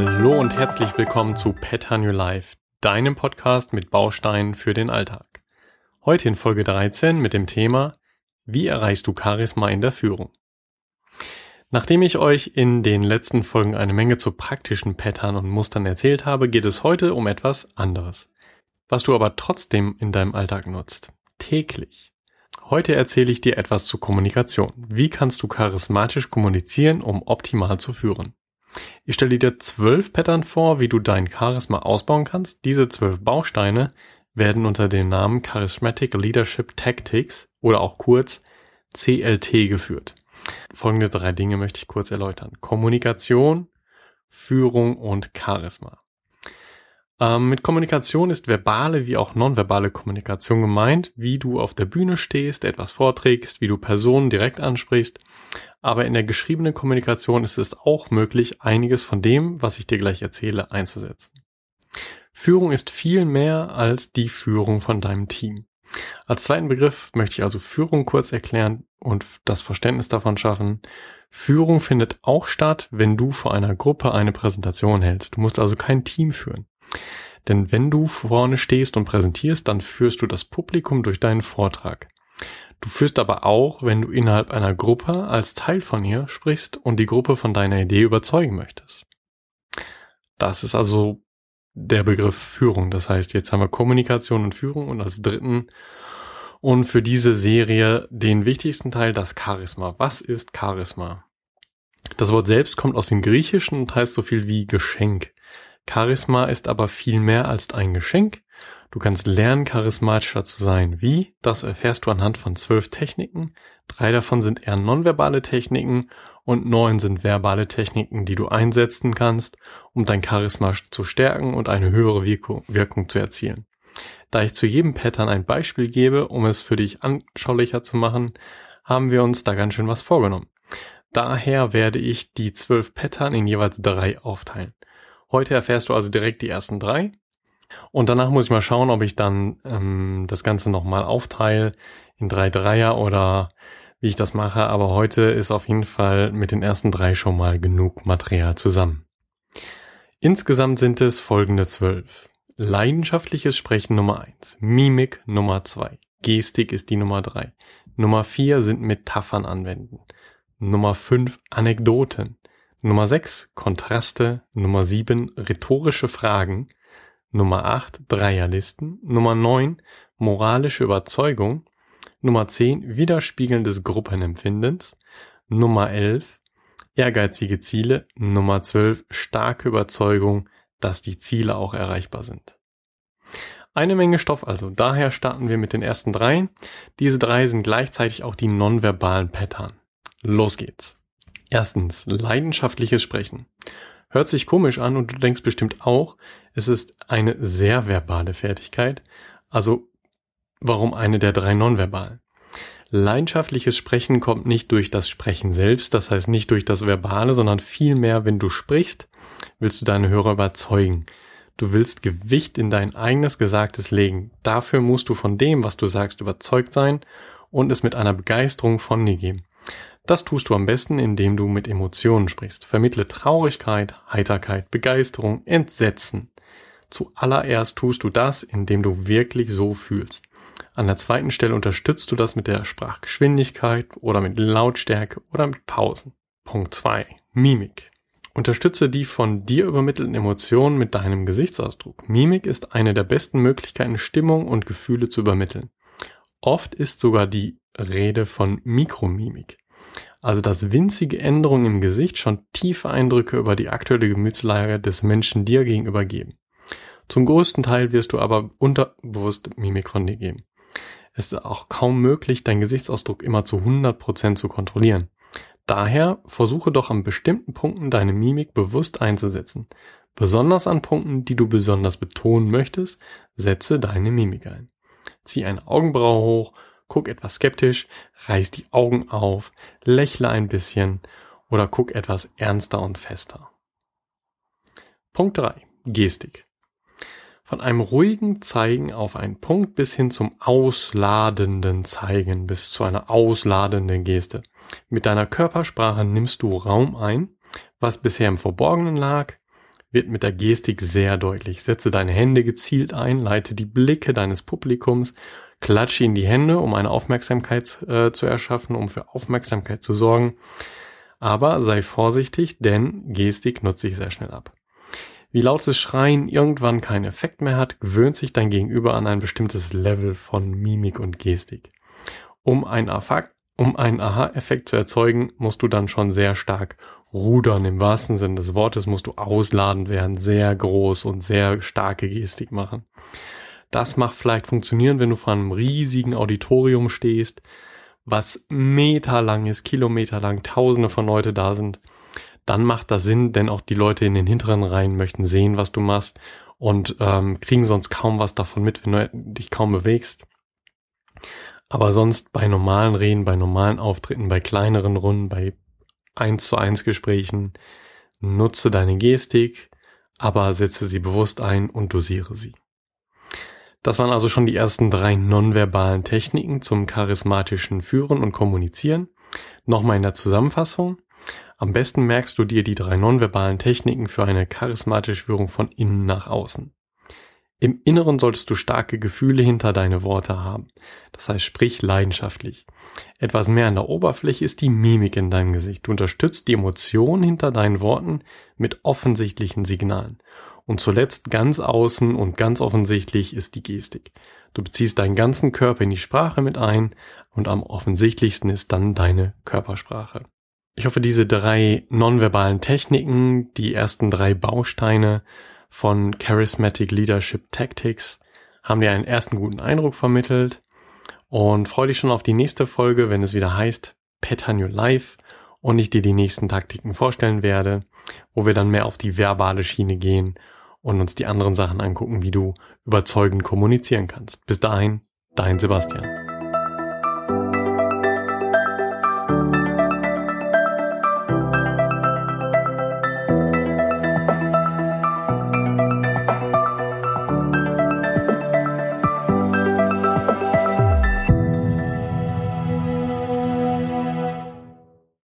Hallo und herzlich willkommen zu Pattern Your Life, deinem Podcast mit Bausteinen für den Alltag. Heute in Folge 13 mit dem Thema Wie erreichst du Charisma in der Führung? Nachdem ich euch in den letzten Folgen eine Menge zu praktischen Pattern und Mustern erzählt habe, geht es heute um etwas anderes, was du aber trotzdem in deinem Alltag nutzt, täglich. Heute erzähle ich dir etwas zur Kommunikation. Wie kannst du charismatisch kommunizieren, um optimal zu führen? Ich stelle dir zwölf Pattern vor, wie du dein Charisma ausbauen kannst. Diese zwölf Bausteine werden unter dem Namen Charismatic Leadership Tactics oder auch kurz CLT geführt. Folgende drei Dinge möchte ich kurz erläutern. Kommunikation, Führung und Charisma. Ähm, mit Kommunikation ist verbale wie auch nonverbale Kommunikation gemeint, wie du auf der Bühne stehst, etwas vorträgst, wie du Personen direkt ansprichst. Aber in der geschriebenen Kommunikation ist es auch möglich, einiges von dem, was ich dir gleich erzähle, einzusetzen. Führung ist viel mehr als die Führung von deinem Team. Als zweiten Begriff möchte ich also Führung kurz erklären und das Verständnis davon schaffen. Führung findet auch statt, wenn du vor einer Gruppe eine Präsentation hältst. Du musst also kein Team führen. Denn wenn du vorne stehst und präsentierst, dann führst du das Publikum durch deinen Vortrag. Du führst aber auch, wenn du innerhalb einer Gruppe als Teil von ihr sprichst und die Gruppe von deiner Idee überzeugen möchtest. Das ist also der Begriff Führung. Das heißt, jetzt haben wir Kommunikation und Führung und als dritten und für diese Serie den wichtigsten Teil das Charisma. Was ist Charisma? Das Wort selbst kommt aus dem Griechischen und heißt so viel wie Geschenk. Charisma ist aber viel mehr als ein Geschenk. Du kannst lernen, charismatischer zu sein. Wie? Das erfährst du anhand von zwölf Techniken. Drei davon sind eher nonverbale Techniken und neun sind verbale Techniken, die du einsetzen kannst, um dein Charisma zu stärken und eine höhere Wirkung, Wirkung zu erzielen. Da ich zu jedem Pattern ein Beispiel gebe, um es für dich anschaulicher zu machen, haben wir uns da ganz schön was vorgenommen. Daher werde ich die zwölf Pattern in jeweils drei aufteilen. Heute erfährst du also direkt die ersten drei. Und danach muss ich mal schauen, ob ich dann ähm, das Ganze nochmal aufteile in drei Dreier oder wie ich das mache, aber heute ist auf jeden Fall mit den ersten drei schon mal genug Material zusammen. Insgesamt sind es folgende zwölf. Leidenschaftliches Sprechen Nummer eins, Mimik Nummer zwei, Gestik ist die Nummer drei, Nummer vier sind Metaphern anwenden, Nummer fünf Anekdoten, Nummer sechs Kontraste, Nummer sieben rhetorische Fragen, Nummer acht Dreierlisten, Nummer neun moralische Überzeugung, Nummer 10 Widerspiegeln Gruppenempfindens. Nummer 11 Ehrgeizige Ziele. Nummer 12 Starke Überzeugung, dass die Ziele auch erreichbar sind. Eine Menge Stoff also. Daher starten wir mit den ersten drei. Diese drei sind gleichzeitig auch die nonverbalen Pattern. Los geht's. Erstens, leidenschaftliches Sprechen. Hört sich komisch an und du denkst bestimmt auch, es ist eine sehr verbale Fertigkeit. Also Warum eine der drei nonverbalen? Leidenschaftliches Sprechen kommt nicht durch das Sprechen selbst, das heißt nicht durch das Verbale, sondern vielmehr, wenn du sprichst, willst du deine Hörer überzeugen. Du willst Gewicht in dein eigenes Gesagtes legen. Dafür musst du von dem, was du sagst, überzeugt sein und es mit einer Begeisterung von dir geben. Das tust du am besten, indem du mit Emotionen sprichst. Vermittle Traurigkeit, Heiterkeit, Begeisterung, Entsetzen. Zuallererst tust du das, indem du wirklich so fühlst. An der zweiten Stelle unterstützt du das mit der Sprachgeschwindigkeit oder mit Lautstärke oder mit Pausen. Punkt 2. Mimik. Unterstütze die von dir übermittelten Emotionen mit deinem Gesichtsausdruck. Mimik ist eine der besten Möglichkeiten, Stimmung und Gefühle zu übermitteln. Oft ist sogar die Rede von Mikromimik. Also dass winzige Änderungen im Gesicht schon tiefe Eindrücke über die aktuelle Gemütslage des Menschen dir gegenüber geben. Zum größten Teil wirst du aber unterbewusst Mimik von dir geben. Es ist auch kaum möglich, deinen Gesichtsausdruck immer zu 100% zu kontrollieren. Daher versuche doch an bestimmten Punkten deine Mimik bewusst einzusetzen. Besonders an Punkten, die du besonders betonen möchtest, setze deine Mimik ein. Zieh eine Augenbraue hoch, guck etwas skeptisch, reiß die Augen auf, lächle ein bisschen oder guck etwas ernster und fester. Punkt 3. Gestik. Von einem ruhigen Zeigen auf einen Punkt bis hin zum ausladenden Zeigen, bis zu einer ausladenden Geste. Mit deiner Körpersprache nimmst du Raum ein, was bisher im Verborgenen lag, wird mit der Gestik sehr deutlich. Setze deine Hände gezielt ein, leite die Blicke deines Publikums, klatsche in die Hände, um eine Aufmerksamkeit äh, zu erschaffen, um für Aufmerksamkeit zu sorgen. Aber sei vorsichtig, denn Gestik nutzt sich sehr schnell ab. Wie lautes Schreien irgendwann keinen Effekt mehr hat, gewöhnt sich dein Gegenüber an ein bestimmtes Level von Mimik und Gestik. Um einen um einen Aha-Effekt zu erzeugen, musst du dann schon sehr stark rudern. Im wahrsten Sinne des Wortes musst du ausladend werden, sehr groß und sehr starke Gestik machen. Das macht vielleicht funktionieren, wenn du vor einem riesigen Auditorium stehst, was meterlang ist, kilometerlang, tausende von Leute da sind. Dann macht das Sinn, denn auch die Leute in den hinteren Reihen möchten sehen, was du machst und ähm, kriegen sonst kaum was davon mit, wenn du dich kaum bewegst. Aber sonst bei normalen Reden, bei normalen Auftritten, bei kleineren Runden, bei 1 zu 1 Gesprächen, nutze deine Gestik, aber setze sie bewusst ein und dosiere sie. Das waren also schon die ersten drei nonverbalen Techniken zum charismatischen Führen und Kommunizieren. Nochmal in der Zusammenfassung. Am besten merkst du dir die drei nonverbalen Techniken für eine charismatische Führung von innen nach außen. Im Inneren solltest du starke Gefühle hinter deine Worte haben. Das heißt, sprich leidenschaftlich. Etwas mehr an der Oberfläche ist die Mimik in deinem Gesicht. Du unterstützt die Emotionen hinter deinen Worten mit offensichtlichen Signalen. Und zuletzt ganz außen und ganz offensichtlich ist die Gestik. Du beziehst deinen ganzen Körper in die Sprache mit ein und am offensichtlichsten ist dann deine Körpersprache. Ich hoffe, diese drei nonverbalen Techniken, die ersten drei Bausteine von Charismatic Leadership Tactics haben dir einen ersten guten Eindruck vermittelt und freue dich schon auf die nächste Folge, wenn es wieder heißt Pattern Your Life und ich dir die nächsten Taktiken vorstellen werde, wo wir dann mehr auf die verbale Schiene gehen und uns die anderen Sachen angucken, wie du überzeugend kommunizieren kannst. Bis dahin, dein Sebastian.